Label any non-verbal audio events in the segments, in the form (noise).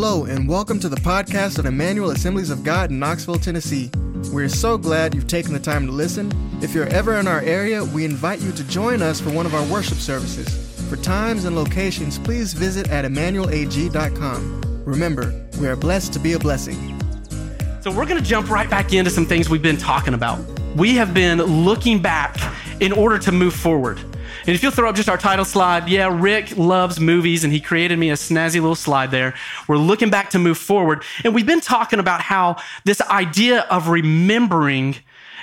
Hello, and welcome to the podcast of Emmanuel Assemblies of God in Knoxville, Tennessee. We're so glad you've taken the time to listen. If you're ever in our area, we invite you to join us for one of our worship services. For times and locations, please visit at emmanuelag.com. Remember, we are blessed to be a blessing. So, we're going to jump right back into some things we've been talking about. We have been looking back in order to move forward. And if you'll throw up just our title slide, yeah, Rick loves movies and he created me a snazzy little slide there. We're looking back to move forward. And we've been talking about how this idea of remembering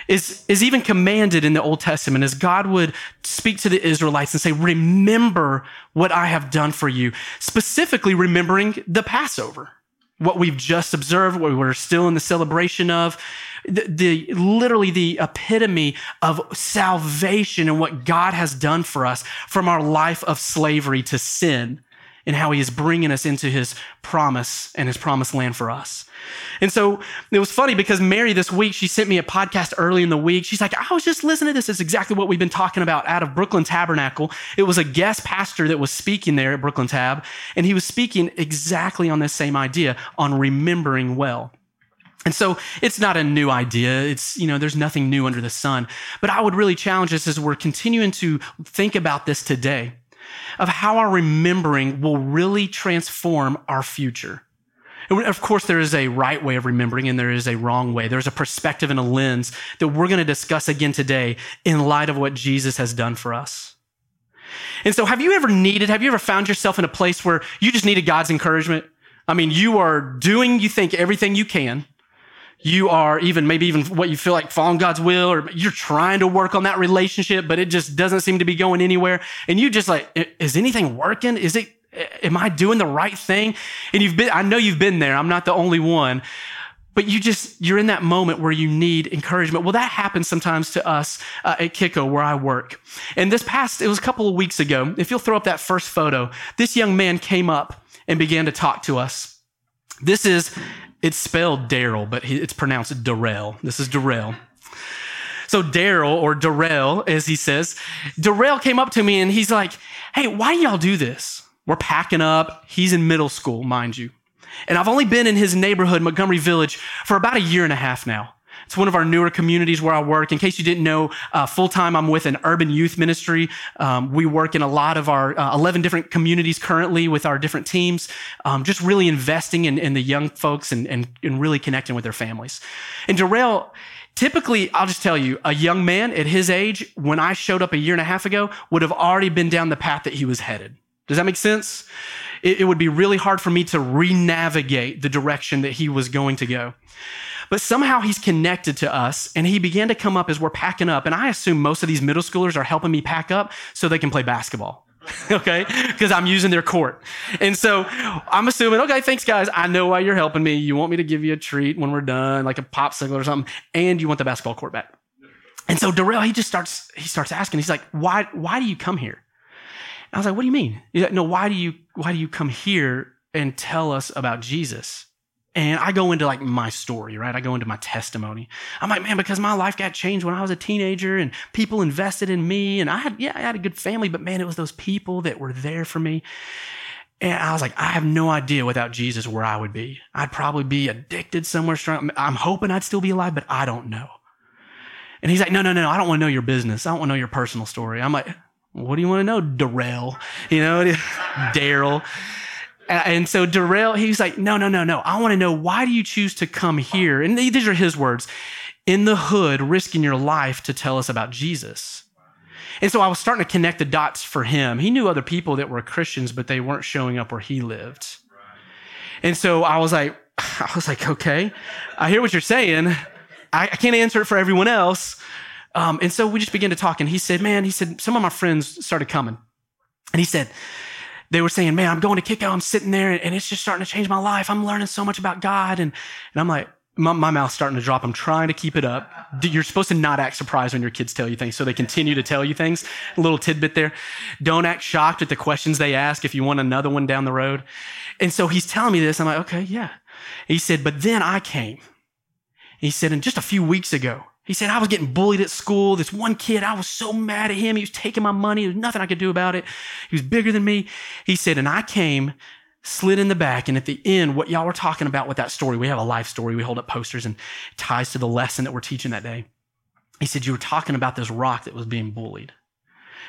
is, is even commanded in the Old Testament as God would speak to the Israelites and say, Remember what I have done for you, specifically remembering the Passover, what we've just observed, what we're still in the celebration of the, the, literally the epitome of salvation and what God has done for us from our life of slavery to sin and how he is bringing us into his promise and his promised land for us. And so it was funny because Mary this week, she sent me a podcast early in the week. She's like, I was just listening to this. It's exactly what we've been talking about out of Brooklyn Tabernacle. It was a guest pastor that was speaking there at Brooklyn Tab, and he was speaking exactly on this same idea on remembering well. And so it's not a new idea. It's, you know, there's nothing new under the sun. But I would really challenge us as we're continuing to think about this today of how our remembering will really transform our future. And of course, there is a right way of remembering and there is a wrong way. There's a perspective and a lens that we're going to discuss again today in light of what Jesus has done for us. And so have you ever needed, have you ever found yourself in a place where you just needed God's encouragement? I mean, you are doing, you think, everything you can you are even maybe even what you feel like following God's will, or you're trying to work on that relationship, but it just doesn't seem to be going anywhere. And you just like, is anything working? Is it, am I doing the right thing? And you've been, I know you've been there. I'm not the only one, but you just, you're in that moment where you need encouragement. Well, that happens sometimes to us uh, at Kiko where I work. And this past, it was a couple of weeks ago. If you'll throw up that first photo, this young man came up and began to talk to us. This is it's spelled Daryl, but it's pronounced Darrell. This is Darrell. So Daryl, or Darrell, as he says, Darrell came up to me and he's like, Hey, why do y'all do this? We're packing up. He's in middle school, mind you. And I've only been in his neighborhood, Montgomery Village, for about a year and a half now. It's one of our newer communities where I work. In case you didn't know, uh, full time I'm with an urban youth ministry. Um, we work in a lot of our uh, 11 different communities currently with our different teams, um, just really investing in, in the young folks and, and, and, really connecting with their families. And Darrell, typically, I'll just tell you, a young man at his age, when I showed up a year and a half ago, would have already been down the path that he was headed. Does that make sense? It, it would be really hard for me to re navigate the direction that he was going to go. But somehow he's connected to us and he began to come up as we're packing up. And I assume most of these middle schoolers are helping me pack up so they can play basketball. (laughs) okay? Because I'm using their court. And so I'm assuming, okay, thanks guys. I know why you're helping me. You want me to give you a treat when we're done, like a popsicle or something, and you want the basketball court back. And so Darrell, he just starts, he starts asking, he's like, why, why do you come here? I was like, what do you mean? He's like, no, why do you, why do you come here and tell us about Jesus? And I go into like my story, right? I go into my testimony. I'm like, man, because my life got changed when I was a teenager and people invested in me. And I had, yeah, I had a good family, but man, it was those people that were there for me. And I was like, I have no idea without Jesus where I would be. I'd probably be addicted somewhere strong. I'm hoping I'd still be alive, but I don't know. And he's like, no, no, no, I don't want to know your business. I don't want to know your personal story. I'm like, what do you want to know, Darrell? You know, (laughs) Daryl. And so Darrell, he's like, no, no, no, no. I want to know why do you choose to come here? And these are his words in the hood, risking your life to tell us about Jesus. And so I was starting to connect the dots for him. He knew other people that were Christians, but they weren't showing up where he lived. And so I was like, (sighs) I was like, okay, I hear what you're saying. I, can't answer it for everyone else. Um, and so we just began to talk. And he said, man, he said, some of my friends started coming. And he said, they were saying, man, I'm going to kick out. I'm sitting there and it's just starting to change my life. I'm learning so much about God. And, and I'm like, my, my mouth's starting to drop. I'm trying to keep it up. You're supposed to not act surprised when your kids tell you things, so they continue to tell you things. A little tidbit there. Don't act shocked at the questions they ask if you want another one down the road. And so he's telling me this. I'm like, okay, yeah. He said, but then I came. He said, and just a few weeks ago, he said, I was getting bullied at school. This one kid, I was so mad at him. He was taking my money. There's nothing I could do about it. He was bigger than me. He said, and I came slid in the back. And at the end, what y'all were talking about with that story, we have a life story. We hold up posters and ties to the lesson that we're teaching that day. He said, You were talking about this rock that was being bullied.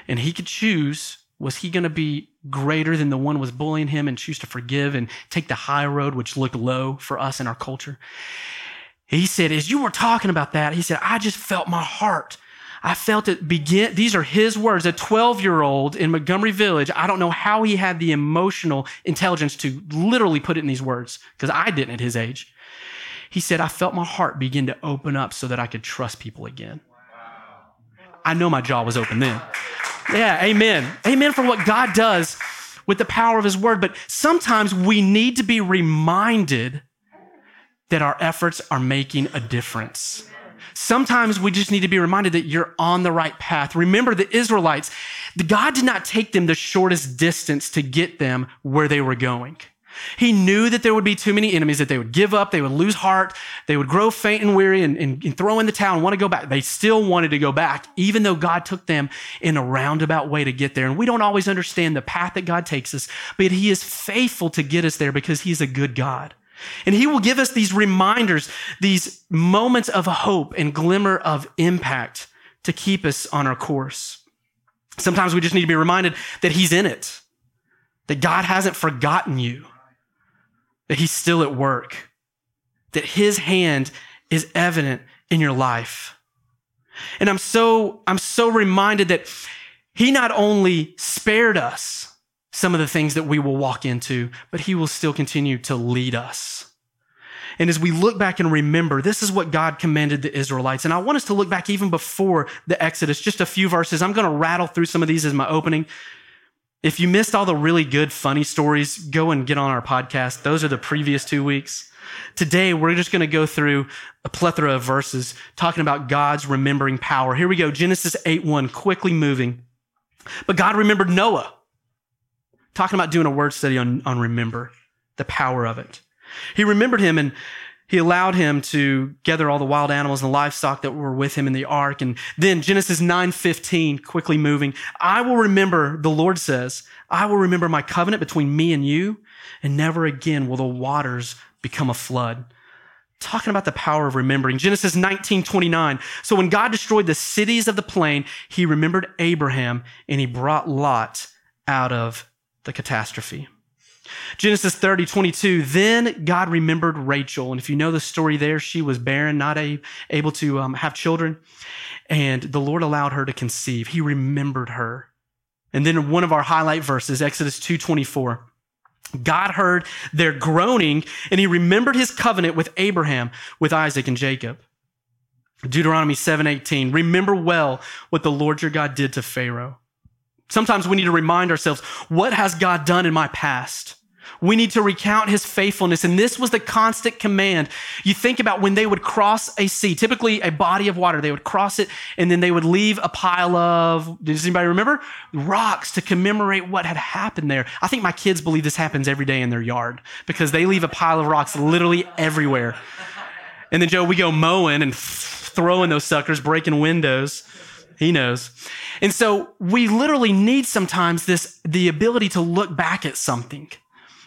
And he could choose was he going to be greater than the one was bullying him and choose to forgive and take the high road, which looked low for us in our culture? He said, as you were talking about that, he said, I just felt my heart. I felt it begin. These are his words. A 12 year old in Montgomery Village. I don't know how he had the emotional intelligence to literally put it in these words because I didn't at his age. He said, I felt my heart begin to open up so that I could trust people again. I know my jaw was open then. Yeah, amen. Amen for what God does with the power of his word. But sometimes we need to be reminded that our efforts are making a difference. Sometimes we just need to be reminded that you're on the right path. Remember the Israelites, God did not take them the shortest distance to get them where they were going. He knew that there would be too many enemies, that they would give up, they would lose heart, they would grow faint and weary and, and, and, throw in the towel and want to go back. They still wanted to go back, even though God took them in a roundabout way to get there. And we don't always understand the path that God takes us, but He is faithful to get us there because He's a good God. And He will give us these reminders, these moments of hope and glimmer of impact to keep us on our course. Sometimes we just need to be reminded that He's in it, that God hasn't forgotten you that he's still at work, that his hand is evident in your life. And I'm so, I'm so reminded that he not only spared us some of the things that we will walk into, but he will still continue to lead us. And as we look back and remember, this is what God commanded the Israelites. And I want us to look back even before the Exodus, just a few verses. I'm going to rattle through some of these as my opening. If you missed all the really good, funny stories, go and get on our podcast. Those are the previous two weeks. Today, we're just going to go through a plethora of verses talking about God's remembering power. Here we go Genesis 8 1, quickly moving. But God remembered Noah. Talking about doing a word study on, on remember, the power of it. He remembered him and he allowed him to gather all the wild animals and livestock that were with him in the ark. And then Genesis 9:15, quickly moving, I will remember, the Lord says, I will remember my covenant between me and you, and never again will the waters become a flood. Talking about the power of remembering. Genesis 19:29. So when God destroyed the cities of the plain, he remembered Abraham and he brought Lot out of the catastrophe. Genesis 30, 22. Then God remembered Rachel. And if you know the story there, she was barren, not a, able to um, have children. And the Lord allowed her to conceive. He remembered her. And then one of our highlight verses, Exodus 2, 24. God heard their groaning and he remembered his covenant with Abraham, with Isaac and Jacob. Deuteronomy 7:18 Remember well what the Lord your God did to Pharaoh. Sometimes we need to remind ourselves, what has God done in my past? We need to recount his faithfulness. And this was the constant command. You think about when they would cross a sea, typically a body of water, they would cross it and then they would leave a pile of, does anybody remember? Rocks to commemorate what had happened there. I think my kids believe this happens every day in their yard because they leave a pile of rocks literally everywhere. And then, Joe, we go mowing and throwing those suckers, breaking windows. He knows. And so we literally need sometimes this, the ability to look back at something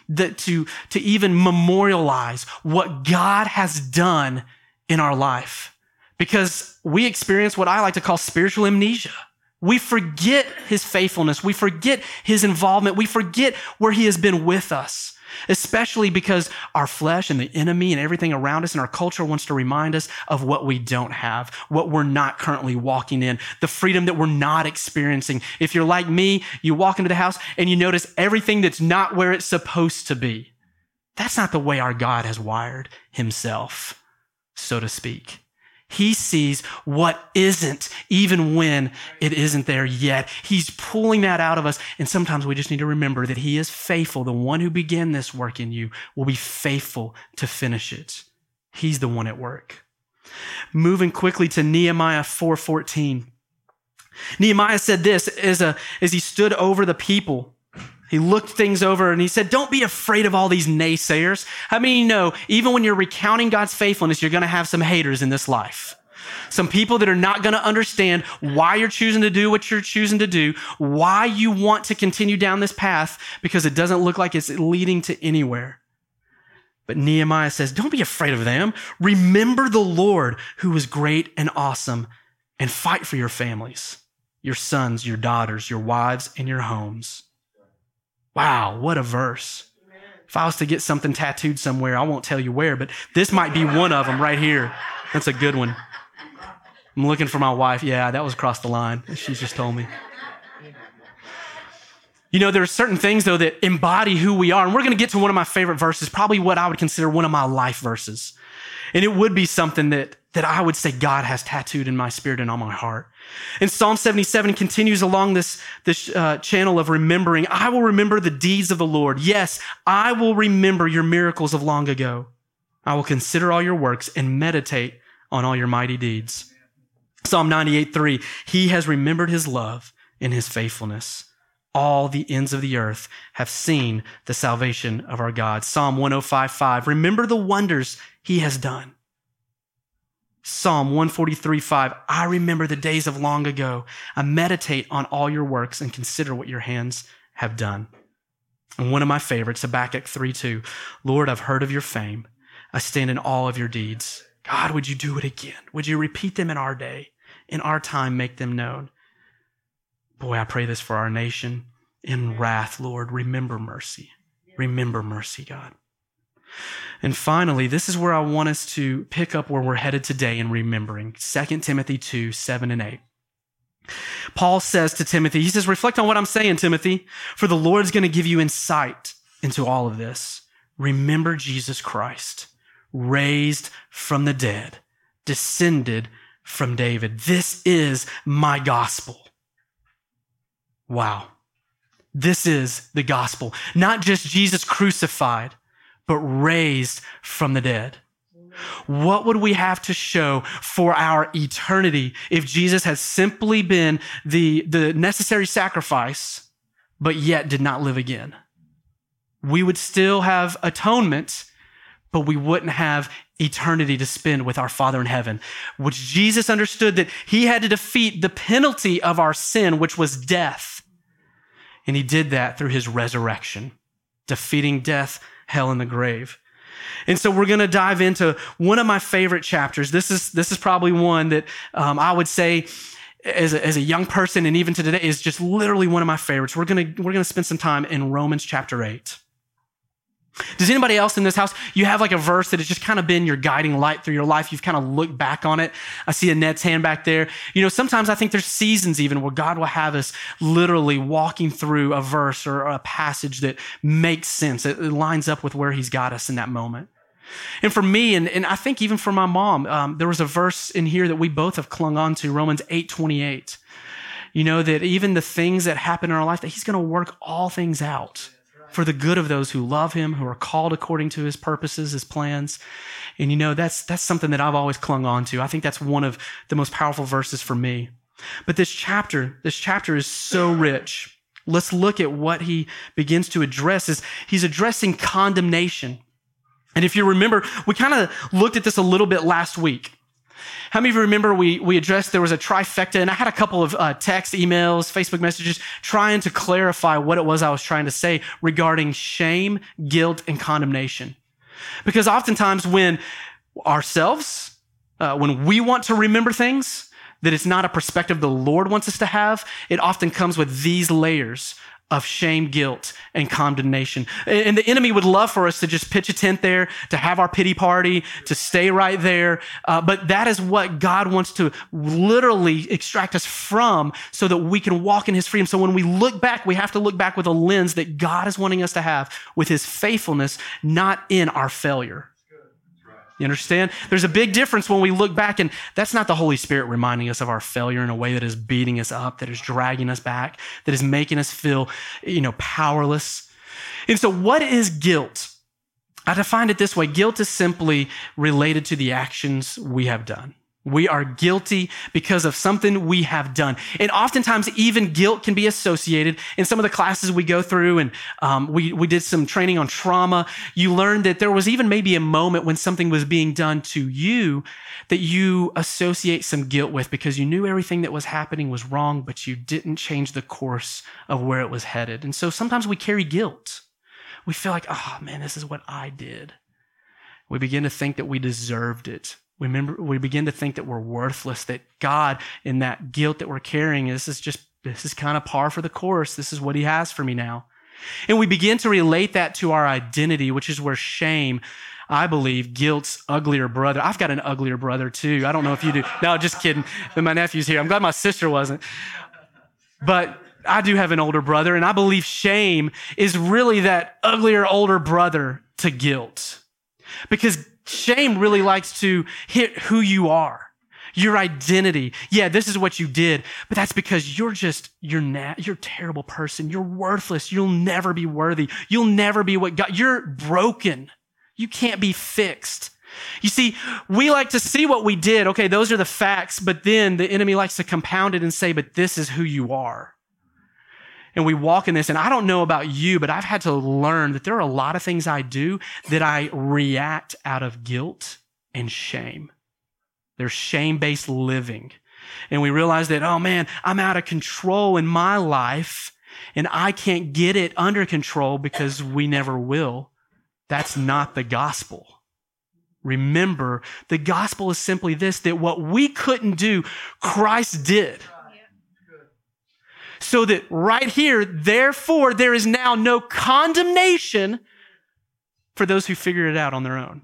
that to, to even memorialize what God has done in our life. Because we experience what I like to call spiritual amnesia. We forget his faithfulness. We forget his involvement. We forget where he has been with us especially because our flesh and the enemy and everything around us and our culture wants to remind us of what we don't have, what we're not currently walking in, the freedom that we're not experiencing. If you're like me, you walk into the house and you notice everything that's not where it's supposed to be. That's not the way our God has wired himself, so to speak. He sees what isn't, even when it isn't there yet. He's pulling that out of us. And sometimes we just need to remember that He is faithful. The one who began this work in you will be faithful to finish it. He's the one at work. Moving quickly to Nehemiah 4:14. Nehemiah said this as, a, as he stood over the people. He looked things over and he said, Don't be afraid of all these naysayers. How many you know, even when you're recounting God's faithfulness, you're going to have some haters in this life? Some people that are not going to understand why you're choosing to do what you're choosing to do, why you want to continue down this path, because it doesn't look like it's leading to anywhere. But Nehemiah says, Don't be afraid of them. Remember the Lord who is great and awesome, and fight for your families, your sons, your daughters, your wives, and your homes. Wow, what a verse. If I was to get something tattooed somewhere, I won't tell you where, but this might be one of them right here. That's a good one. I'm looking for my wife. Yeah, that was across the line. She just told me. You know, there are certain things, though, that embody who we are. And we're going to get to one of my favorite verses, probably what I would consider one of my life verses. And it would be something that, that I would say God has tattooed in my spirit and on my heart. And Psalm 77 continues along this, this uh, channel of remembering. I will remember the deeds of the Lord. Yes, I will remember your miracles of long ago. I will consider all your works and meditate on all your mighty deeds. Psalm 98, 3. He has remembered his love and his faithfulness all the ends of the earth have seen the salvation of our God. Psalm 105 5. Remember the wonders he has done. Psalm 143 5. I remember the days of long ago. I meditate on all your works and consider what your hands have done. And one of my favorites, Habakkuk 3 2. Lord, I've heard of your fame. I stand in awe of your deeds. God, would you do it again? Would you repeat them in our day? In our time, make them known. Boy, I pray this for our nation. In wrath, Lord, remember mercy. Remember mercy, God. And finally, this is where I want us to pick up where we're headed today in remembering 2 Timothy 2 7 and 8. Paul says to Timothy, he says, Reflect on what I'm saying, Timothy, for the Lord is going to give you insight into all of this. Remember Jesus Christ, raised from the dead, descended from David. This is my gospel. Wow. This is the gospel. Not just Jesus crucified, but raised from the dead. What would we have to show for our eternity if Jesus had simply been the, the necessary sacrifice, but yet did not live again? We would still have atonement, but we wouldn't have eternity to spend with our Father in heaven, which Jesus understood that he had to defeat the penalty of our sin, which was death. And he did that through his resurrection, defeating death, hell, and the grave. And so we're going to dive into one of my favorite chapters. This is, this is probably one that um, I would say as a, as a young person and even to today is just literally one of my favorites. We're going to, we're going to spend some time in Romans chapter 8. Does anybody else in this house, you have like a verse that has just kind of been your guiding light through your life? You've kind of looked back on it. I see Annette's hand back there. You know, sometimes I think there's seasons even where God will have us literally walking through a verse or a passage that makes sense. It, lines up with where He's got us in that moment. And for me, and, and I think even for my mom, um, there was a verse in here that we both have clung on to, Romans 8 28. You know, that even the things that happen in our life, that He's going to work all things out for the good of those who love him, who are called according to his purposes, his plans. And you know, that's, that's something that I've always clung on to. I think that's one of the most powerful verses for me. But this chapter, this chapter is so rich. Let's look at what he begins to address is he's addressing condemnation. And if you remember, we kind of looked at this a little bit last week. How many of you remember we, we addressed there was a trifecta, and I had a couple of uh, text, emails, Facebook messages trying to clarify what it was I was trying to say regarding shame, guilt, and condemnation. Because oftentimes when ourselves, uh, when we want to remember things, that it's not a perspective the Lord wants us to have, it often comes with these layers of shame, guilt, and condemnation. And the enemy would love for us to just pitch a tent there, to have our pity party, to stay right there. Uh, but that is what God wants to literally extract us from so that we can walk in his freedom. So when we look back, we have to look back with a lens that God is wanting us to have with his faithfulness, not in our failure. You understand? There's a big difference when we look back, and that's not the Holy Spirit reminding us of our failure in a way that is beating us up, that is dragging us back, that is making us feel, you know, powerless. And so, what is guilt? I define it this way guilt is simply related to the actions we have done. We are guilty because of something we have done. And oftentimes, even guilt can be associated. In some of the classes we go through, and um, we, we did some training on trauma, you learned that there was even maybe a moment when something was being done to you that you associate some guilt with because you knew everything that was happening was wrong, but you didn't change the course of where it was headed. And so sometimes we carry guilt. We feel like, oh man, this is what I did. We begin to think that we deserved it. We remember we begin to think that we're worthless, that God, in that guilt that we're carrying, this is just this is kind of par for the course. This is what he has for me now. And we begin to relate that to our identity, which is where shame, I believe, guilt's uglier brother. I've got an uglier brother too. I don't know if you do. No, just kidding. My nephew's here. I'm glad my sister wasn't. But I do have an older brother, and I believe shame is really that uglier older brother to guilt. Because Shame really likes to hit who you are, your identity. Yeah, this is what you did, but that's because you're just, you're, na- you're a terrible person. You're worthless. You'll never be worthy. You'll never be what God, you're broken. You can't be fixed. You see, we like to see what we did. Okay, those are the facts, but then the enemy likes to compound it and say, but this is who you are and we walk in this. And I don't know about you, but I've had to learn that there are a lot of things I do that I react out of guilt and shame. There's shame based living. And we realize that, oh man, I'm out of control in my life and I can't get it under control because we never will. That's not the gospel. Remember, the gospel is simply this that what we couldn't do, Christ did so that right here, therefore, there is now no condemnation for those who figure it out on their own.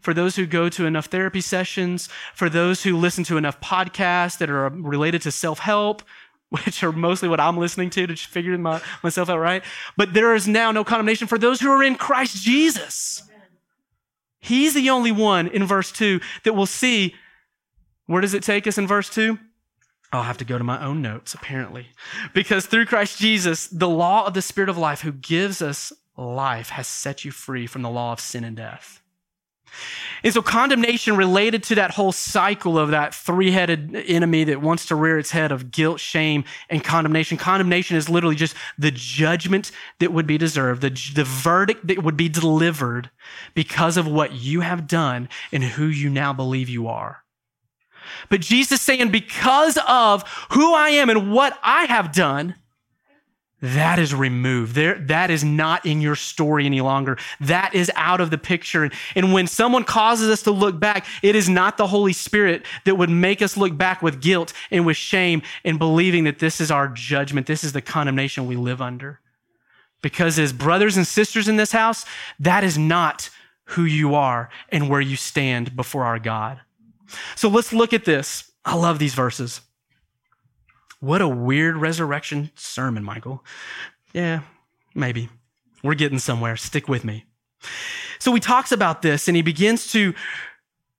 For those who go to enough therapy sessions, for those who listen to enough podcasts that are related to self help, (laughs) which are mostly what I'm listening to to figure my, myself out right. But there is now no condemnation for those who are in Christ Jesus. He's the only one in verse 2 that will see. Where does it take us in verse 2? I'll have to go to my own notes, apparently. Because through Christ Jesus, the law of the Spirit of life who gives us life has set you free from the law of sin and death. And so, condemnation related to that whole cycle of that three headed enemy that wants to rear its head of guilt, shame, and condemnation. Condemnation is literally just the judgment that would be deserved, the, the verdict that would be delivered because of what you have done and who you now believe you are. But Jesus saying, because of who I am and what I have done, that is removed. There, that is not in your story any longer. That is out of the picture. And when someone causes us to look back, it is not the Holy Spirit that would make us look back with guilt and with shame and believing that this is our judgment. This is the condemnation we live under. Because as brothers and sisters in this house, that is not who you are and where you stand before our God. So let's look at this. I love these verses. What a weird resurrection sermon, Michael. Yeah, maybe. We're getting somewhere. Stick with me. So he talks about this and he begins to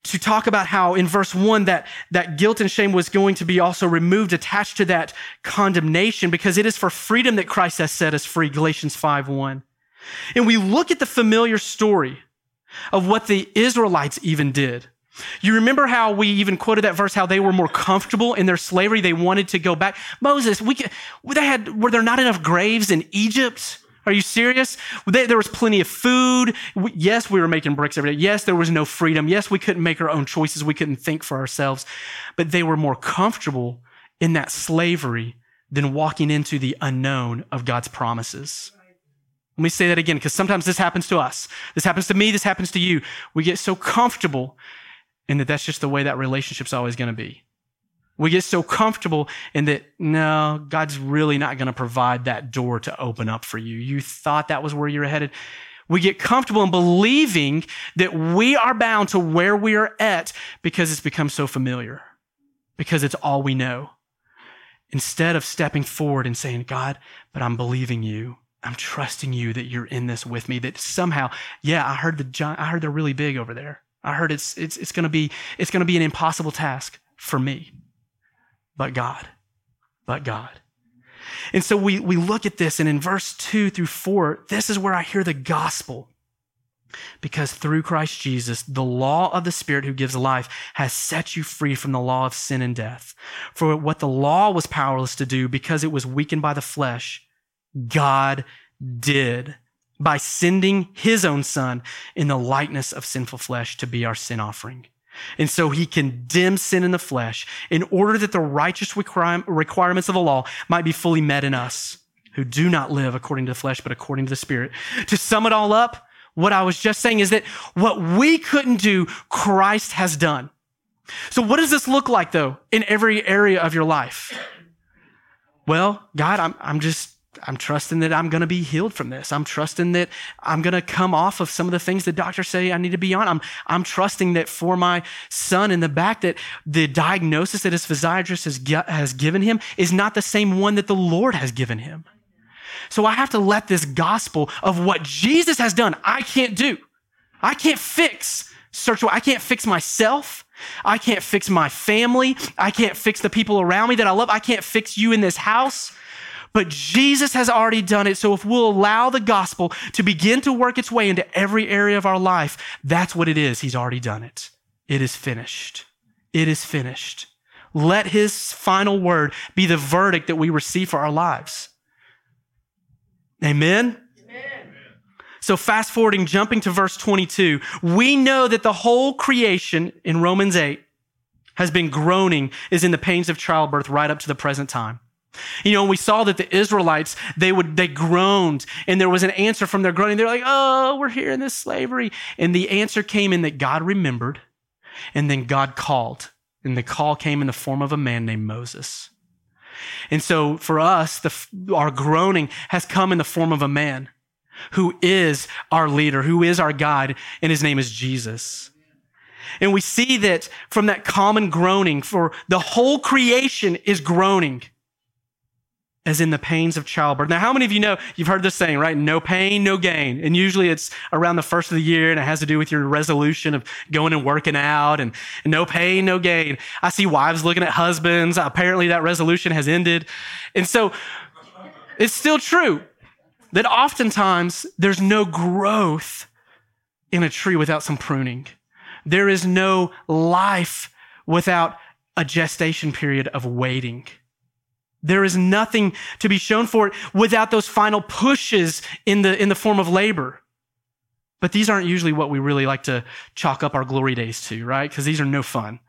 to talk about how in verse 1 that that guilt and shame was going to be also removed attached to that condemnation because it is for freedom that Christ has set us free Galatians 5:1. And we look at the familiar story of what the Israelites even did. You remember how we even quoted that verse, how they were more comfortable in their slavery. They wanted to go back. Moses, we could, they had, were there not enough graves in Egypt? Are you serious? There was plenty of food. Yes, we were making bricks every day. Yes, there was no freedom. Yes, we couldn't make our own choices. We couldn't think for ourselves. But they were more comfortable in that slavery than walking into the unknown of God's promises. Let me say that again, because sometimes this happens to us. This happens to me. This happens to you. We get so comfortable and that that's just the way that relationship's always going to be. We get so comfortable in that, no, God's really not going to provide that door to open up for you. You thought that was where you're headed. We get comfortable in believing that we are bound to where we are at because it's become so familiar, because it's all we know. Instead of stepping forward and saying, God, but I'm believing you. I'm trusting you that you're in this with me, that somehow, yeah, I heard the, I heard they're really big over there. I heard it's, it's, it's going to be it's going to be an impossible task for me. But God, but God. And so we, we look at this, and in verse 2 through 4, this is where I hear the gospel. Because through Christ Jesus, the law of the Spirit who gives life has set you free from the law of sin and death. For what the law was powerless to do because it was weakened by the flesh, God did by sending his own son in the likeness of sinful flesh to be our sin offering. And so he condemns sin in the flesh in order that the righteous requirements of the law might be fully met in us who do not live according to the flesh, but according to the spirit. To sum it all up, what I was just saying is that what we couldn't do, Christ has done. So what does this look like though in every area of your life? Well, God, I'm, I'm just I'm trusting that I'm going to be healed from this. I'm trusting that I'm going to come off of some of the things that doctors say I need to be on. I'm, I'm trusting that for my son in the back, that the diagnosis that his physiatrist has, has given him is not the same one that the Lord has given him. So I have to let this gospel of what Jesus has done, I can't do. I can't fix search. I can't fix myself. I can't fix my family. I can't fix the people around me that I love. I can't fix you in this house. But Jesus has already done it. So if we'll allow the gospel to begin to work its way into every area of our life, that's what it is. He's already done it. It is finished. It is finished. Let his final word be the verdict that we receive for our lives. Amen. Amen. So, fast forwarding, jumping to verse 22, we know that the whole creation in Romans 8 has been groaning, is in the pains of childbirth right up to the present time. You know, we saw that the Israelites, they would, they groaned and there was an answer from their groaning. They're like, oh, we're here in this slavery. And the answer came in that God remembered and then God called. And the call came in the form of a man named Moses. And so for us, the, our groaning has come in the form of a man who is our leader, who is our guide, and his name is Jesus. And we see that from that common groaning, for the whole creation is groaning as in the pains of childbirth. Now, how many of you know you've heard this saying, right? No pain, no gain. And usually it's around the first of the year and it has to do with your resolution of going and working out and, no pain, no gain. I see wives looking at husbands. Apparently that resolution has ended. And so it's still true that oftentimes there's no growth in a tree without some pruning. There is no life without a gestation period of waiting. There is nothing to be shown for it without those final pushes in the, in the form of labor. But these aren't usually what we really like to chalk up our glory days to, right? Because these are no fun.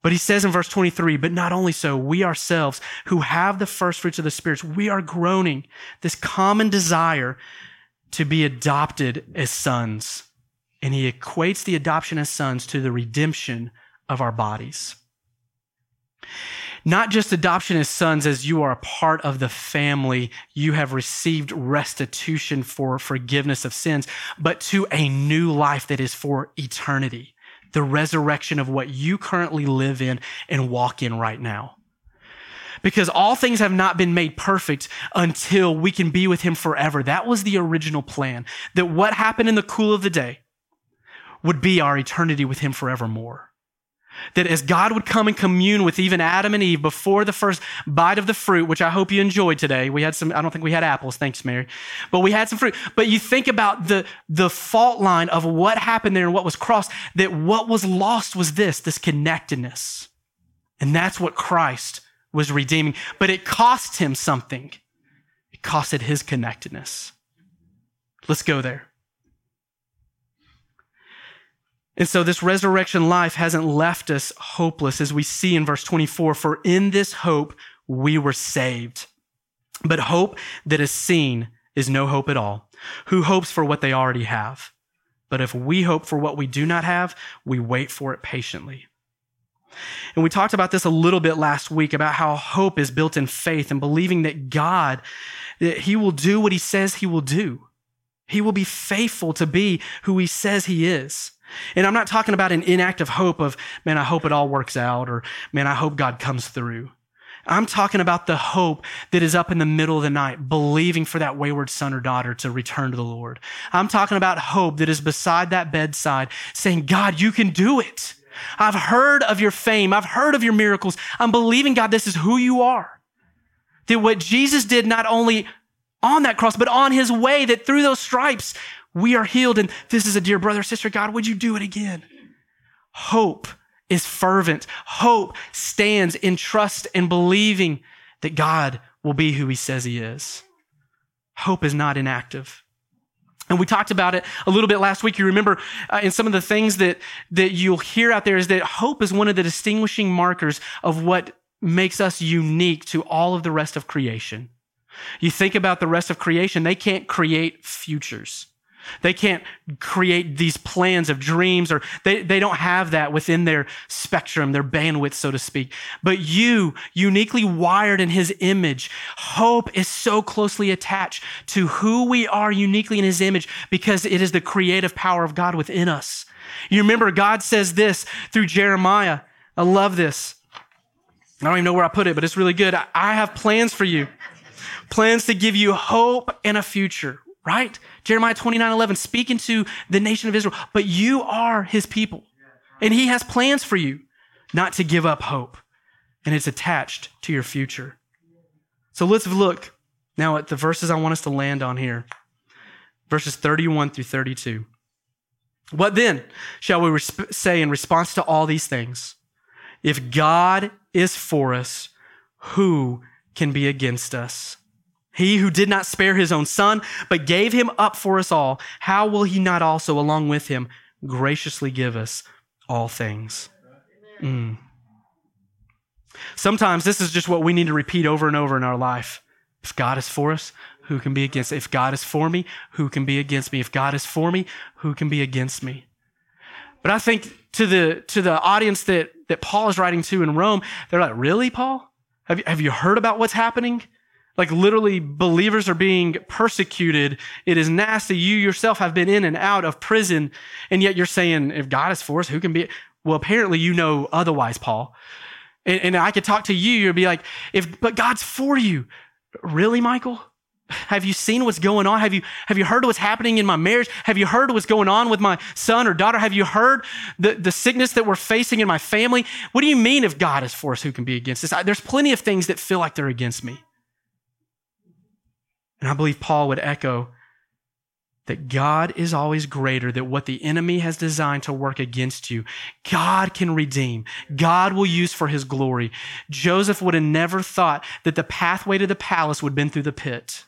But he says in verse 23, but not only so, we ourselves who have the first fruits of the spirits, we are groaning this common desire to be adopted as sons. And he equates the adoption as sons to the redemption of our bodies not just adoption as sons, as you are a part of the family, you have received restitution for forgiveness of sins, but to a new life that is for eternity, the resurrection of what you currently live in and walk in right now. Because all things have not been made perfect until we can be with him forever. That was the original plan. That what happened in the cool of the day would be our eternity with him forevermore. That as God would come and commune with even Adam and Eve before the first bite of the fruit, which I hope you enjoyed today. We had some, I don't think we had apples, thanks, Mary, but we had some fruit. But you think about the, the fault line of what happened there and what was crossed, that what was lost was this, this connectedness. And that's what Christ was redeeming. But it cost him something. It costed his connectedness. Let's go there. And so this resurrection life hasn't left us hopeless, as we see in verse 24. For in this hope we were saved. But hope that is seen is no hope at all. Who hopes for what they already have? But if we hope for what we do not have, we wait for it patiently. And we talked about this a little bit last week about how hope is built in faith and believing that God, that He will do what He says He will do. He will be faithful to be who He says He is. And I'm not talking about an inactive hope of, man, I hope it all works out, or man, I hope God comes through. I'm talking about the hope that is up in the middle of the night, believing for that wayward son or daughter to return to the Lord. I'm talking about hope that is beside that bedside, saying, God, you can do it. I've heard of your fame. I've heard of your miracles. I'm believing, God, this is who you are. That what Jesus did not only on that cross, but on his way, that through those stripes, We are healed. And this is a dear brother, sister. God, would you do it again? Hope is fervent. Hope stands in trust and believing that God will be who he says he is. Hope is not inactive. And we talked about it a little bit last week. You remember uh, in some of the things that, that you'll hear out there is that hope is one of the distinguishing markers of what makes us unique to all of the rest of creation. You think about the rest of creation, they can't create futures. They can't create these plans of dreams or they, they don't have that within their spectrum, their bandwidth, so to speak. But you, uniquely wired in his image, hope is so closely attached to who we are uniquely in his image because it is the creative power of God within us. You remember God says this through Jeremiah. I love this. I don't even know where I put it, but it's really good. I have plans for you. Plans to give you hope and a future right? Jeremiah 29 11, speaking to the nation of Israel. But you are his people, and he has plans for you, not to give up hope. And it's attached to your future. So let's look now at the verses I want us to land on here verses 31 through 32. What then shall we resp- say in response to all these things? If God is for us, who can be against us? He who did not spare his own son, but gave him up for us all, how will he not also, along with him, graciously give us all things? Mm. Sometimes this is just what we need to repeat over and over in our life. If God is for us, who can be against? If God is for me, who can be against me? If God is for me, who can be against me? But I think to the to the audience that that Paul is writing to in Rome, they're like, "Really, Paul? Have you, have you heard about what's happening? Like literally believers are being persecuted. It is nasty. You yourself have been in and out of prison. And yet you're saying, if God is for us, who can be? Well, apparently you know otherwise, Paul. And, and I could talk to you. You'd be like, if, but God's for you. Really, Michael? Have you seen what's going on? Have you, have you heard what's happening in my marriage? Have you heard what's going on with my son or daughter? Have you heard the, the sickness that we're facing in my family? What do you mean if God is for us, who can be against us? There's plenty of things that feel like they're against me. And I believe Paul would echo that God is always greater, that what the enemy has designed to work against you, God can redeem. God will use for his glory. Joseph would have never thought that the pathway to the palace would have been through the pit.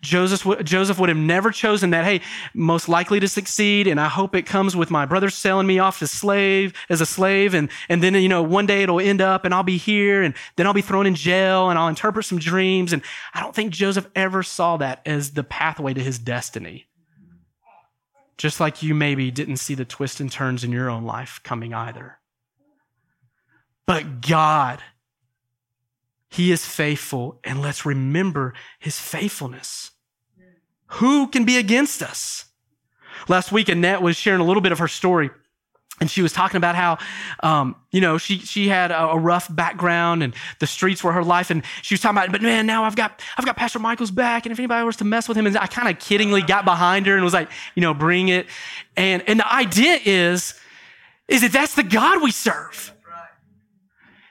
Joseph, Joseph would have never chosen that, hey, most likely to succeed, and I hope it comes with my brother selling me off as slave, as a slave, and, and then, you know, one day it'll end up and I'll be here, and then I'll be thrown in jail, and I'll interpret some dreams. And I don't think Joseph ever saw that as the pathway to his destiny. Just like you maybe didn't see the twists and turns in your own life coming either. But God he is faithful, and let's remember his faithfulness. Who can be against us? Last week, Annette was sharing a little bit of her story. And she was talking about how, um, you know, she she had a, a, rough background and the streets were her life. And she was talking about, but man, now I've got I've got Pastor Michael's back. And if anybody was to mess with him, and I kind of kiddingly got behind her and was like, you know, bring it. And and the idea is, is that that's the God we serve.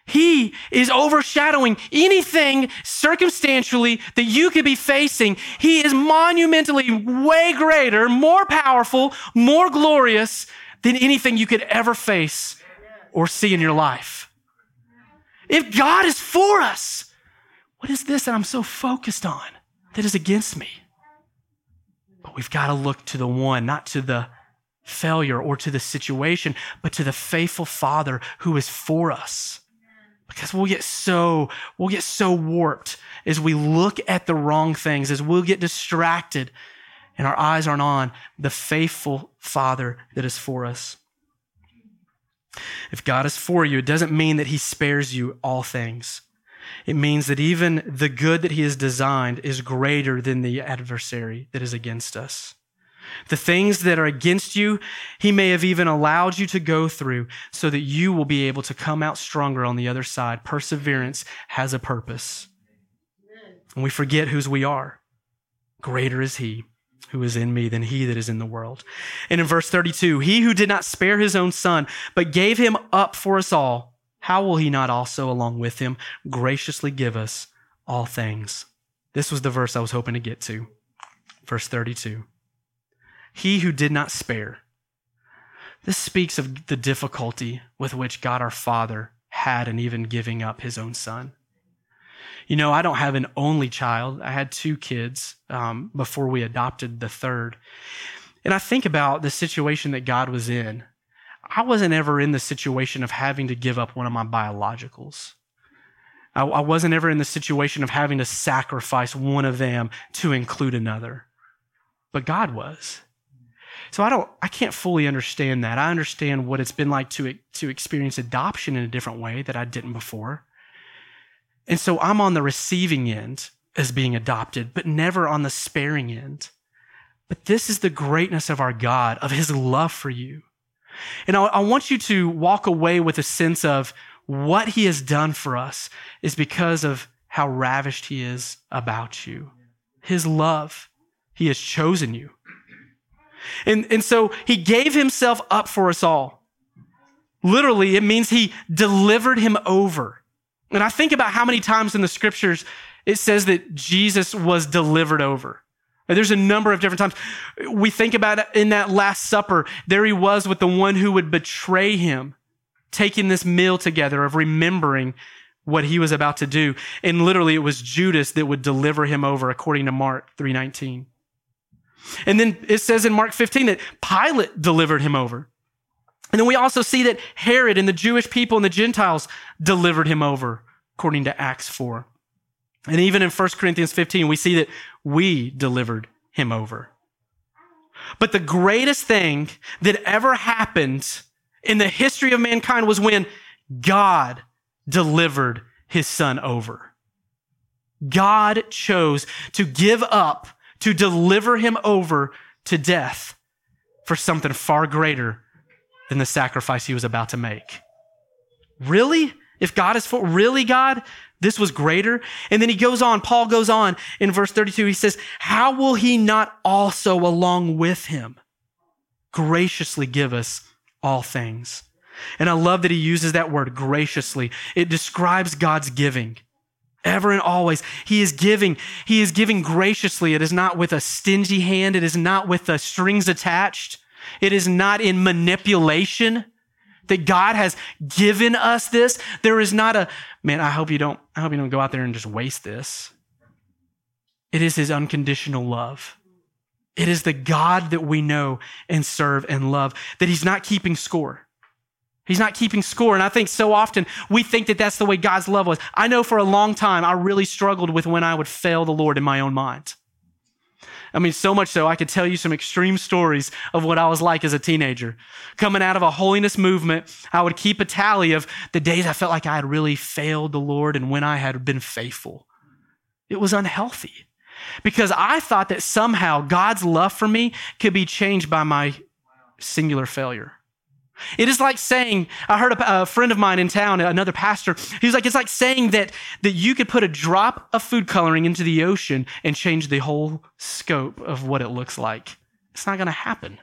He is overshadowing anything circumstantially that you could be facing. He is monumentally way greater, more powerful, more glorious than anything you could ever face or see in your life. If God is for us, what is this that I'm so focused on that is against me? But we've got to look to the one, not to the failure or to the situation, but to the faithful Father who is for us. Because we'll get so, we'll get so warped as we look at the wrong things, as we'll get distracted and our eyes aren't on the faithful Father that is for us. If God is for you, it doesn't mean that He spares you all things. It means that even the good that He has designed is greater than the adversary that is against us. The things that are against you, he may have even allowed you to go through so that you will be able to come out stronger on the other side. Perseverance has a purpose. And we forget whose we are. Greater is he who is in me than he that is in the world. And in verse 32, he who did not spare his own son, but gave him up for us all, how will he not also, along with him, graciously give us all things? This was the verse I was hoping to get to. Verse 32. He who did not spare. This speaks of the difficulty with which God our Father had in even giving up his own son. You know, I don't have an only child. I had two kids um, before we adopted the third. And I think about the situation that God was in. I wasn't ever in the situation of having to give up one of my biologicals. I, I wasn't ever in the situation of having to sacrifice one of them to include another. But God was. So I don't, I can't fully understand that. I understand what it's been like to, to experience adoption in a different way that I didn't before. And so I'm on the receiving end as being adopted, but never on the sparing end. But this is the greatness of our God, of his love for you. And I, I, want you to walk away with a sense of what he has done for us is because of how ravished he is about you. His love. He has chosen you. And, and so he gave himself up for us all. Literally, it means he delivered him over. And I think about how many times in the scriptures it says that Jesus was delivered over. There's a number of different times. We think about in that Last Supper. There he was with the one who would betray him, taking this meal together of remembering what he was about to do. And literally it was Judas that would deliver him over according to Mark 319. And then it says in Mark 15 that Pilate delivered him over. And then we also see that Herod and the Jewish people and the Gentiles delivered him over, according to Acts 4. And even in 1 Corinthians 15, we see that we delivered him over. But the greatest thing that ever happened in the history of mankind was when God delivered his son over. God chose to give up, to deliver him over to death for something far greater than the sacrifice he was about to make. Really? If God is for, really God? This was greater. And then he goes on, Paul goes on in verse 32. He says, How will he not also, along with him, graciously give us all things? And I love that he uses that word graciously. It describes God's giving. Ever and always, he is giving. He is giving graciously. It is not with a stingy hand. It is not with the strings attached. It is not in manipulation that God has given us this. There is not a, man, I hope you don't, I hope you don't go out there and just waste this. It is his unconditional love. It is the God that we know and serve and love, that he's not keeping score. He's not keeping score. And I think so often we think that that's the way God's love was. I know for a long time I really struggled with when I would fail the Lord in my own mind. I mean, so much so, I could tell you some extreme stories of what I was like as a teenager. Coming out of a holiness movement, I would keep a tally of the days I felt like I had really failed the Lord and when I had been faithful. It was unhealthy because I thought that somehow God's love for me could be changed by my singular failure. It is like saying, I heard a, a, friend of mine in town, another pastor, he was like, it's like saying that, that you could put a drop of food coloring into the ocean and change the whole scope of what it looks like. It's not going to happen.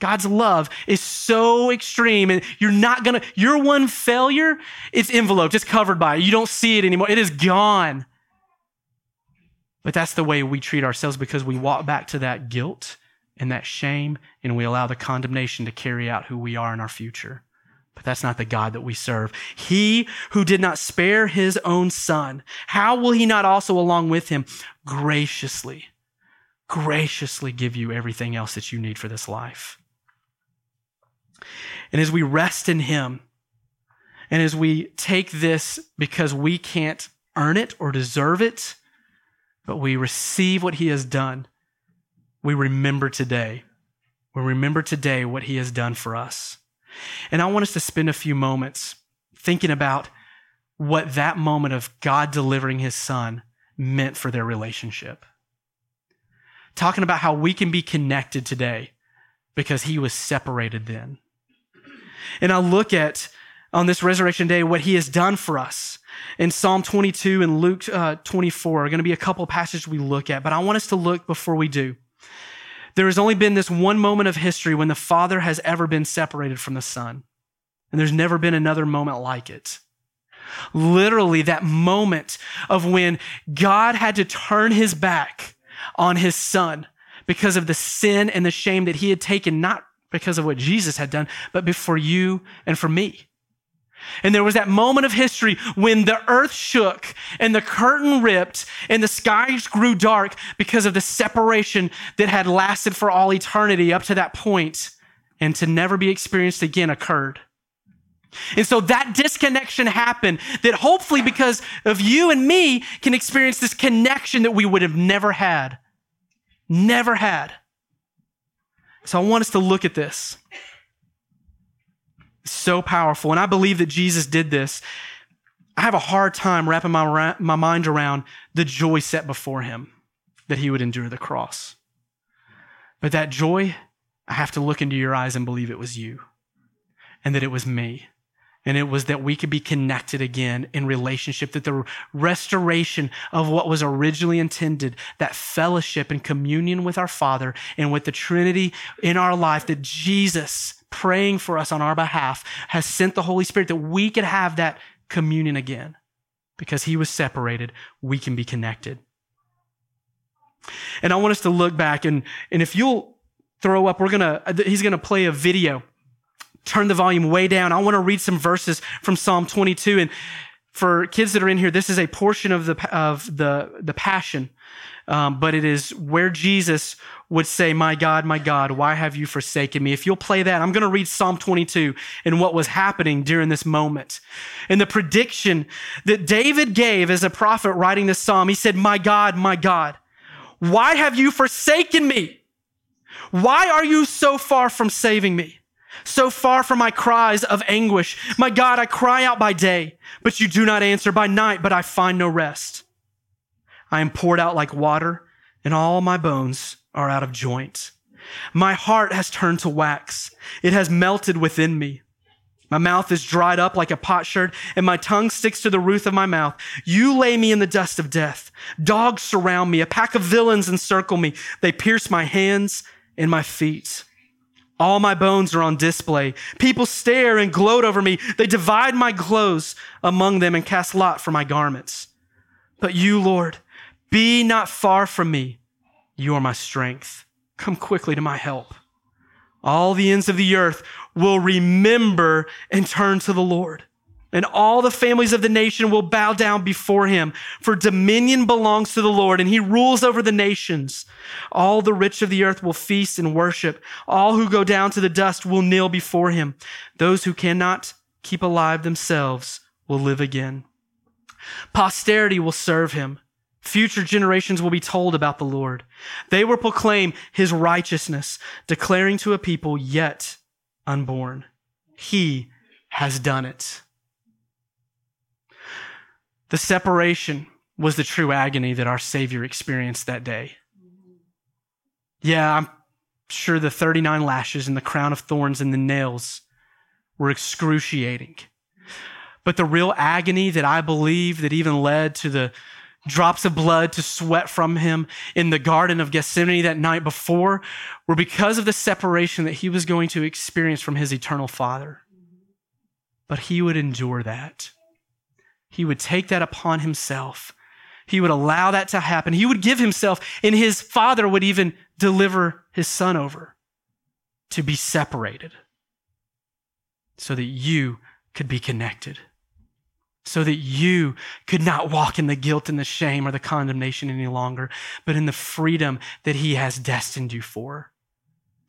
God's love is so extreme and you're not going to, your one failure, it's enveloped, it's covered by it. You don't see it anymore. It is gone. But that's the way we treat ourselves because we walk back to that guilt and that shame, and we allow the condemnation to carry out who we are in our future. But that's not the God that we serve. He who did not spare his own son, how will he not also, along with him, graciously, graciously give you everything else that you need for this life? And as we rest in him, and as we take this because we can't earn it or deserve it, but we receive what he has done we remember today. We remember today what he has done for us. And I want us to spend a few moments thinking about what that moment of God delivering his son meant for their relationship. Talking about how we can be connected today because he was separated then. And I look at on this resurrection day what he has done for us. In Psalm 22 and Luke uh, 24 are going to be a couple passages we look at, but I want us to look before we do there has only been this one moment of history when the Father has ever been separated from the Son. And there's never been another moment like it. Literally, that moment of when God had to turn his back on his Son because of the sin and the shame that he had taken, not because of what Jesus had done, but for you and for me. And there was that moment of history when the earth shook and the curtain ripped and the skies grew dark because of the separation that had lasted for all eternity up to that point and to never be experienced again occurred. And so that disconnection happened that hopefully because of you and me can experience this connection that we would have never had. Never had. So I want us to look at this. So powerful. And I believe that Jesus did this. I have a hard time wrapping my, my mind around the joy set before him that he would endure the cross. But that joy, I have to look into your eyes and believe it was you and that it was me and it was that we could be connected again in relationship, that the restoration of what was originally intended, that fellowship and communion with our Father and with the Trinity in our life, that Jesus praying for us on our behalf has sent the Holy Spirit, that we could have that communion again. Because he was separated, we can be connected. And I want us to look back and, and if you'll throw up, we're gonna, he's gonna play a video turn the volume way down. I want to read some verses from Psalm 22. And for kids that are in here, this is a portion of the, of the, the passion. Um, but it is where Jesus would say, My God, my God, why have you forsaken me? If you'll play that, I'm going to read Psalm 22 and what was happening during this moment. And the prediction that David gave as a prophet writing this psalm, he said, My God, my God, why have you forsaken me? Why are you so far from saving me? So far from my cries of anguish. My God, I cry out by day, but you do not answer, by night, but I find no rest. I am poured out like water, and all my bones are out of joint. My heart has turned to wax. It has melted within me. My mouth is dried up like a potsherd, and my tongue sticks to the roof of my mouth. You lay me in the dust of death. Dogs surround me. A pack of villains encircle me. They pierce my hands and my feet. All my bones are on display. People stare and gloat over me. They divide my clothes among them and cast lot for my garments. But you, Lord, be not far from me. You are my strength. Come quickly to my help. All the ends of the earth will remember and turn to the Lord and all the families of the nation will bow down before him. For dominion belongs to the Lord, and he rules over the nations. All the rich of the earth will feast and worship. All who go down to the dust will kneel before him. Those who cannot keep alive themselves will live again. Posterity will serve him. Future generations will be told about the Lord. They will proclaim his righteousness, declaring to a people yet unborn, He has done it. The separation was the true agony that our Savior experienced that day. Yeah, I'm sure the 39 lashes and the crown of thorns and the nails were excruciating. But the real agony that I believe that even led to the drops of blood to sweat from him in the Garden of Gethsemane that night before were because of the separation that he was going to experience from his eternal Father. But he would endure that. He would take that upon himself. He would allow that to happen. He would give himself, and his father would even deliver his son over to be separated so that you could be connected, so that you could not walk in the guilt and the shame or the condemnation any longer, but in the freedom that he has destined you for,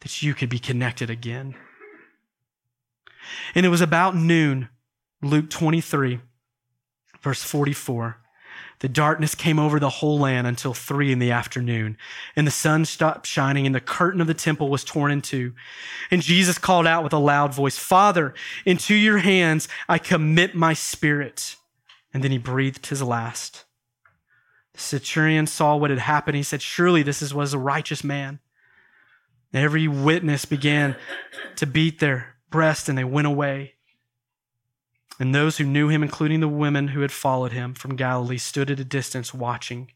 that you could be connected again. And it was about noon, Luke 23 Verse 44 The darkness came over the whole land until three in the afternoon, and the sun stopped shining, and the curtain of the temple was torn in two. And Jesus called out with a loud voice, Father, into your hands I commit my spirit. And then he breathed his last. The centurion saw what had happened. He said, Surely this was a righteous man. Every witness began to beat their breast, and they went away. And those who knew him, including the women who had followed him from Galilee, stood at a distance watching.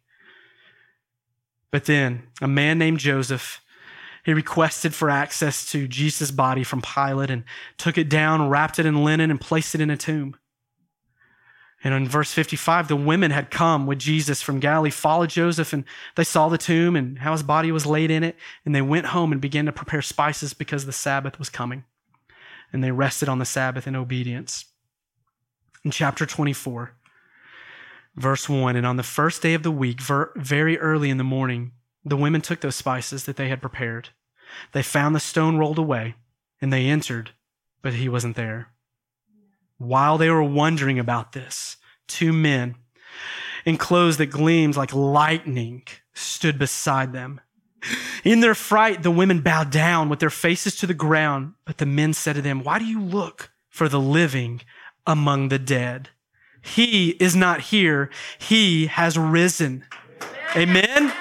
But then a man named Joseph, he requested for access to Jesus' body from Pilate and took it down, wrapped it in linen, and placed it in a tomb. And in verse 55, the women had come with Jesus from Galilee, followed Joseph, and they saw the tomb and how his body was laid in it. And they went home and began to prepare spices because the Sabbath was coming. And they rested on the Sabbath in obedience. In chapter 24, verse 1, and on the first day of the week, very early in the morning, the women took those spices that they had prepared. They found the stone rolled away, and they entered, but he wasn't there. While they were wondering about this, two men in clothes that gleamed like lightning stood beside them. In their fright, the women bowed down with their faces to the ground, but the men said to them, Why do you look for the living among the dead? He is not here, he has risen. Amen.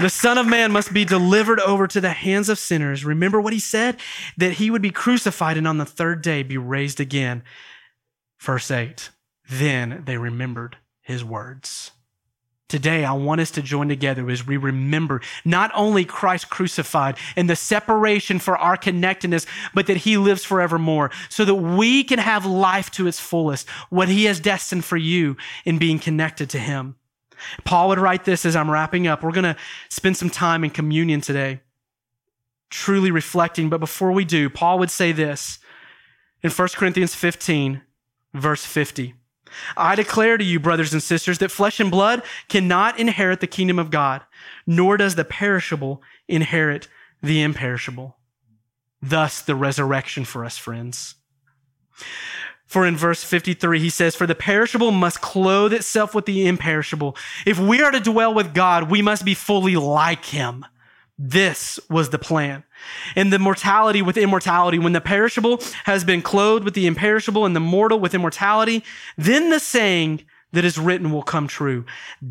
The Son of Man must be delivered over to the hands of sinners. Remember what he said? That he would be crucified and on the third day be raised again. Verse 8. Then they remembered his words. Today, I want us to join together as we remember not only Christ crucified and the separation for our connectedness, but that he lives forevermore so that we can have life to its fullest, what he has destined for you in being connected to him. Paul would write this as I'm wrapping up. We're going to spend some time in communion today, truly reflecting. But before we do, Paul would say this in 1 Corinthians 15, verse 50. I declare to you, brothers and sisters, that flesh and blood cannot inherit the kingdom of God, nor does the perishable inherit the imperishable. Thus, the resurrection for us, friends. For in verse 53, he says, For the perishable must clothe itself with the imperishable. If we are to dwell with God, we must be fully like him. This was the plan. And the mortality with immortality, when the perishable has been clothed with the imperishable and the mortal with immortality, then the saying that is written will come true.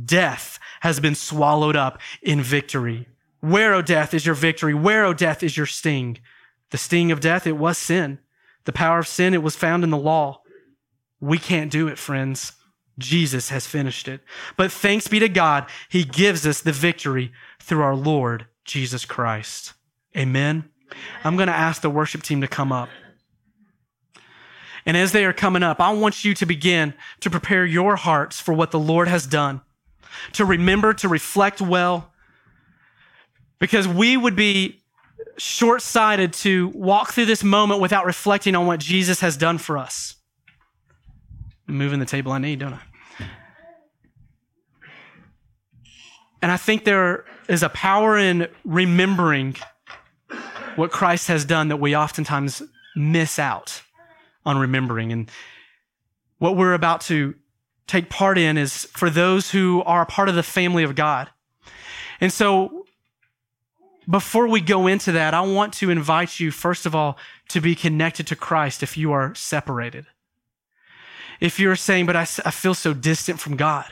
Death has been swallowed up in victory. Where, O death, is your victory? Where, O death, is your sting? The sting of death, it was sin. The power of sin, it was found in the law. We can't do it, friends. Jesus has finished it. But thanks be to God, He gives us the victory through our Lord Jesus Christ. Amen. I'm going to ask the worship team to come up. And as they are coming up, I want you to begin to prepare your hearts for what the Lord has done, to remember, to reflect well, because we would be short sighted to walk through this moment without reflecting on what Jesus has done for us. I'm moving the table I need, don't I? And I think there is a power in remembering what Christ has done that we oftentimes miss out on remembering. And what we're about to take part in is for those who are a part of the family of God. And so before we go into that, I want to invite you, first of all, to be connected to Christ if you are separated. If you're saying, but I, I feel so distant from God,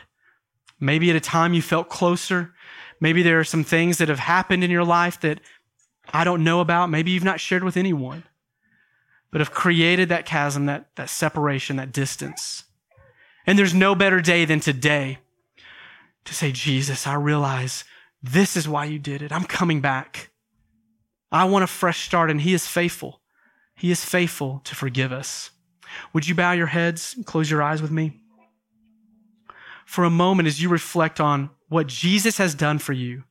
maybe at a time you felt closer. Maybe there are some things that have happened in your life that I don't know about. Maybe you've not shared with anyone, but have created that chasm, that, that separation, that distance. And there's no better day than today to say, Jesus, I realize this is why you did it. I'm coming back. I want a fresh start, and He is faithful. He is faithful to forgive us. Would you bow your heads and close your eyes with me? For a moment, as you reflect on what Jesus has done for you,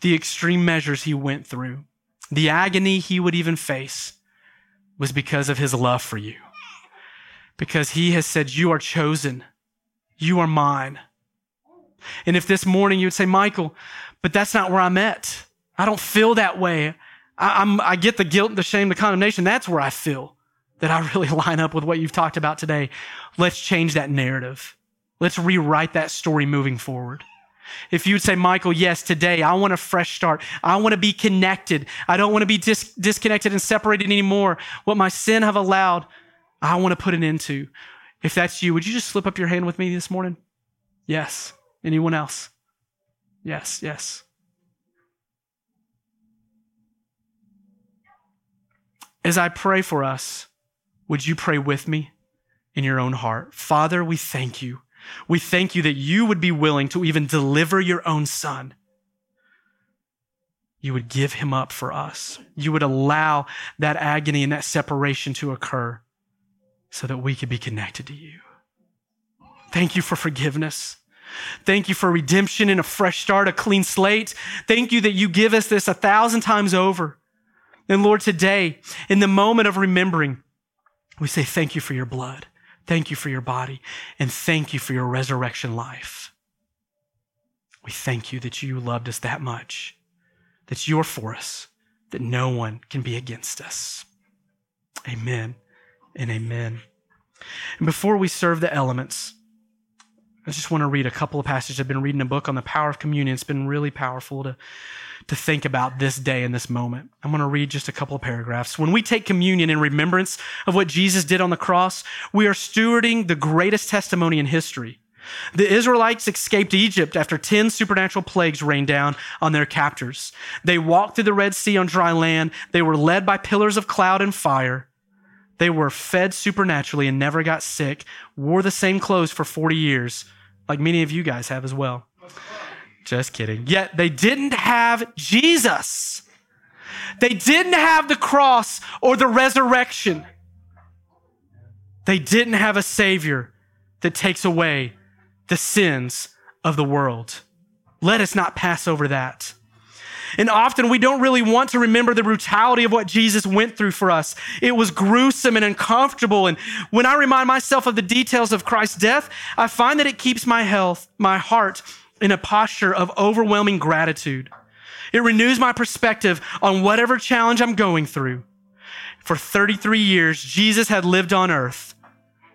the extreme measures He went through, the agony He would even face, was because of His love for you. Because He has said, You are chosen, you are mine. And if this morning you would say, Michael, but that's not where I'm at. I don't feel that way. I, am I get the guilt, the shame, the condemnation. That's where I feel that I really (laughs) line up with what you've talked about today. Let's change that narrative. Let's rewrite that story moving forward. If you'd say, Michael, yes, today I want a fresh start. I want to be connected. I don't want to be dis- disconnected and separated anymore. What my sin have allowed, I want to put an end to. If that's you, would you just slip up your hand with me this morning? Yes. Anyone else? Yes, yes. As I pray for us, would you pray with me in your own heart? Father, we thank you. We thank you that you would be willing to even deliver your own son. You would give him up for us. You would allow that agony and that separation to occur so that we could be connected to you. Thank you for forgiveness. Thank you for redemption and a fresh start, a clean slate. Thank you that you give us this a thousand times over. And Lord, today, in the moment of remembering, we say thank you for your blood. Thank you for your body. And thank you for your resurrection life. We thank you that you loved us that much, that you're for us, that no one can be against us. Amen and amen. And before we serve the elements, I just want to read a couple of passages. I've been reading a book on the power of communion. It's been really powerful to, to think about this day and this moment. I'm going to read just a couple of paragraphs. When we take communion in remembrance of what Jesus did on the cross, we are stewarding the greatest testimony in history. The Israelites escaped Egypt after 10 supernatural plagues rained down on their captors. They walked through the Red Sea on dry land. They were led by pillars of cloud and fire. They were fed supernaturally and never got sick, wore the same clothes for 40 years like many of you guys have as well. Just kidding. Yet they didn't have Jesus. They didn't have the cross or the resurrection. They didn't have a Savior that takes away the sins of the world. Let us not pass over that. And often we don't really want to remember the brutality of what Jesus went through for us. It was gruesome and uncomfortable. And when I remind myself of the details of Christ's death, I find that it keeps my health, my heart in a posture of overwhelming gratitude. It renews my perspective on whatever challenge I'm going through. For 33 years, Jesus had lived on earth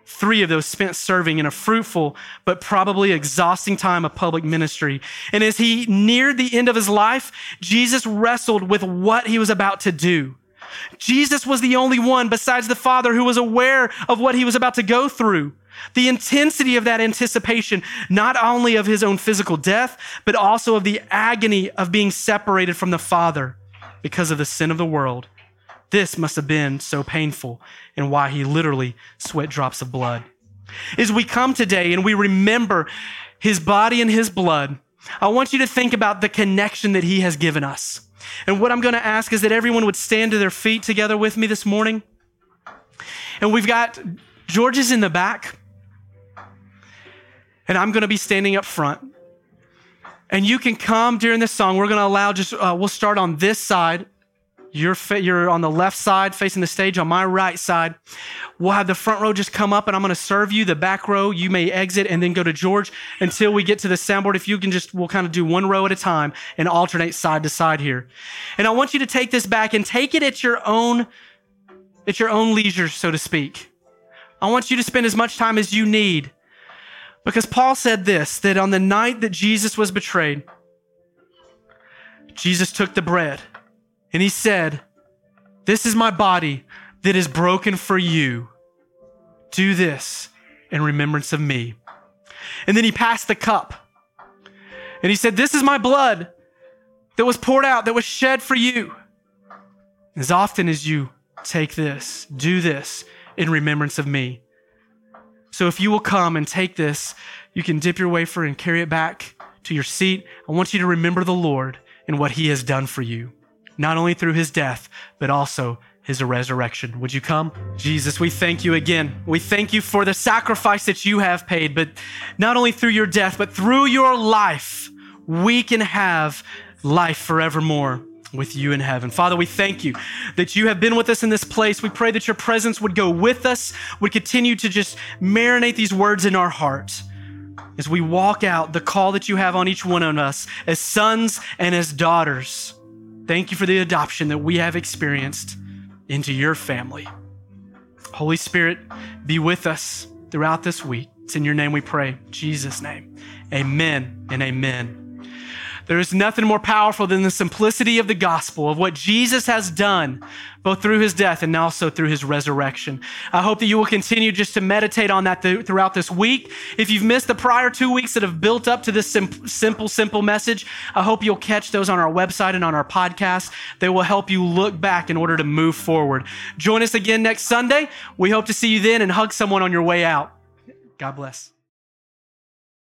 three of those spent serving in a fruitful but probably exhausting time of public ministry. And as he neared the end of his life, Jesus wrestled with what he was about to do. Jesus was the only one besides the Father who was aware of what he was about to go through. The intensity of that anticipation, not only of his own physical death, but also of the agony of being separated from the Father because of the sin of the world. This must have been so painful and why he literally sweat drops of blood. As we come today and we remember his body and his blood, I want you to think about the connection that he has given us. And what I'm going to ask is that everyone would stand to their feet together with me this morning. And we've got George's in the back, and I'm going to be standing up front. And you can come during this song. We're going to allow just, uh, we'll start on this side you're, fa- you're on the left side facing the stage. On my right side, we'll have the front row just come up and I'm going to serve you. The back row, you may exit and then go to George until we get to the soundboard. If you can just, we'll kind of do one row at a time and alternate side to side here. And I want you to take this back and take it at your own, at your own leisure, so to speak. I want you to spend as much time as you need. Because Paul said this that on the night that Jesus was betrayed, Jesus took the bread and he said, This is my body that is broken for you. Do this in remembrance of me. And then he passed the cup. And he said, This is my blood that was poured out, that was shed for you. As often as you take this, do this in remembrance of me. So if you will come and take this, you can dip your wafer and carry it back to your seat. I want you to remember the Lord and what he has done for you not only through his death, but also his resurrection. Would you come? Jesus, we thank you again. We thank you for the sacrifice that you have paid, but not only through your death, but through your life, we can have life forevermore with you in heaven. Father, we thank you that you have been with us in this place. We pray that your presence would go with us, would continue to just marinate these words in our heart as we walk out the call that you have on each one of us as sons and as daughters. Thank you for the adoption that we have experienced into your family. Holy Spirit, be with us throughout this week. It's in your name we pray. Jesus' name. Amen and amen. There is nothing more powerful than the simplicity of the gospel, of what Jesus has done, both through his death and also through his resurrection. I hope that you will continue just to meditate on that th- throughout this week. If you've missed the prior two weeks that have built up to this sim- simple, simple message, I hope you'll catch those on our website and on our podcast. They will help you look back in order to move forward. Join us again next Sunday. We hope to see you then and hug someone on your way out. God bless.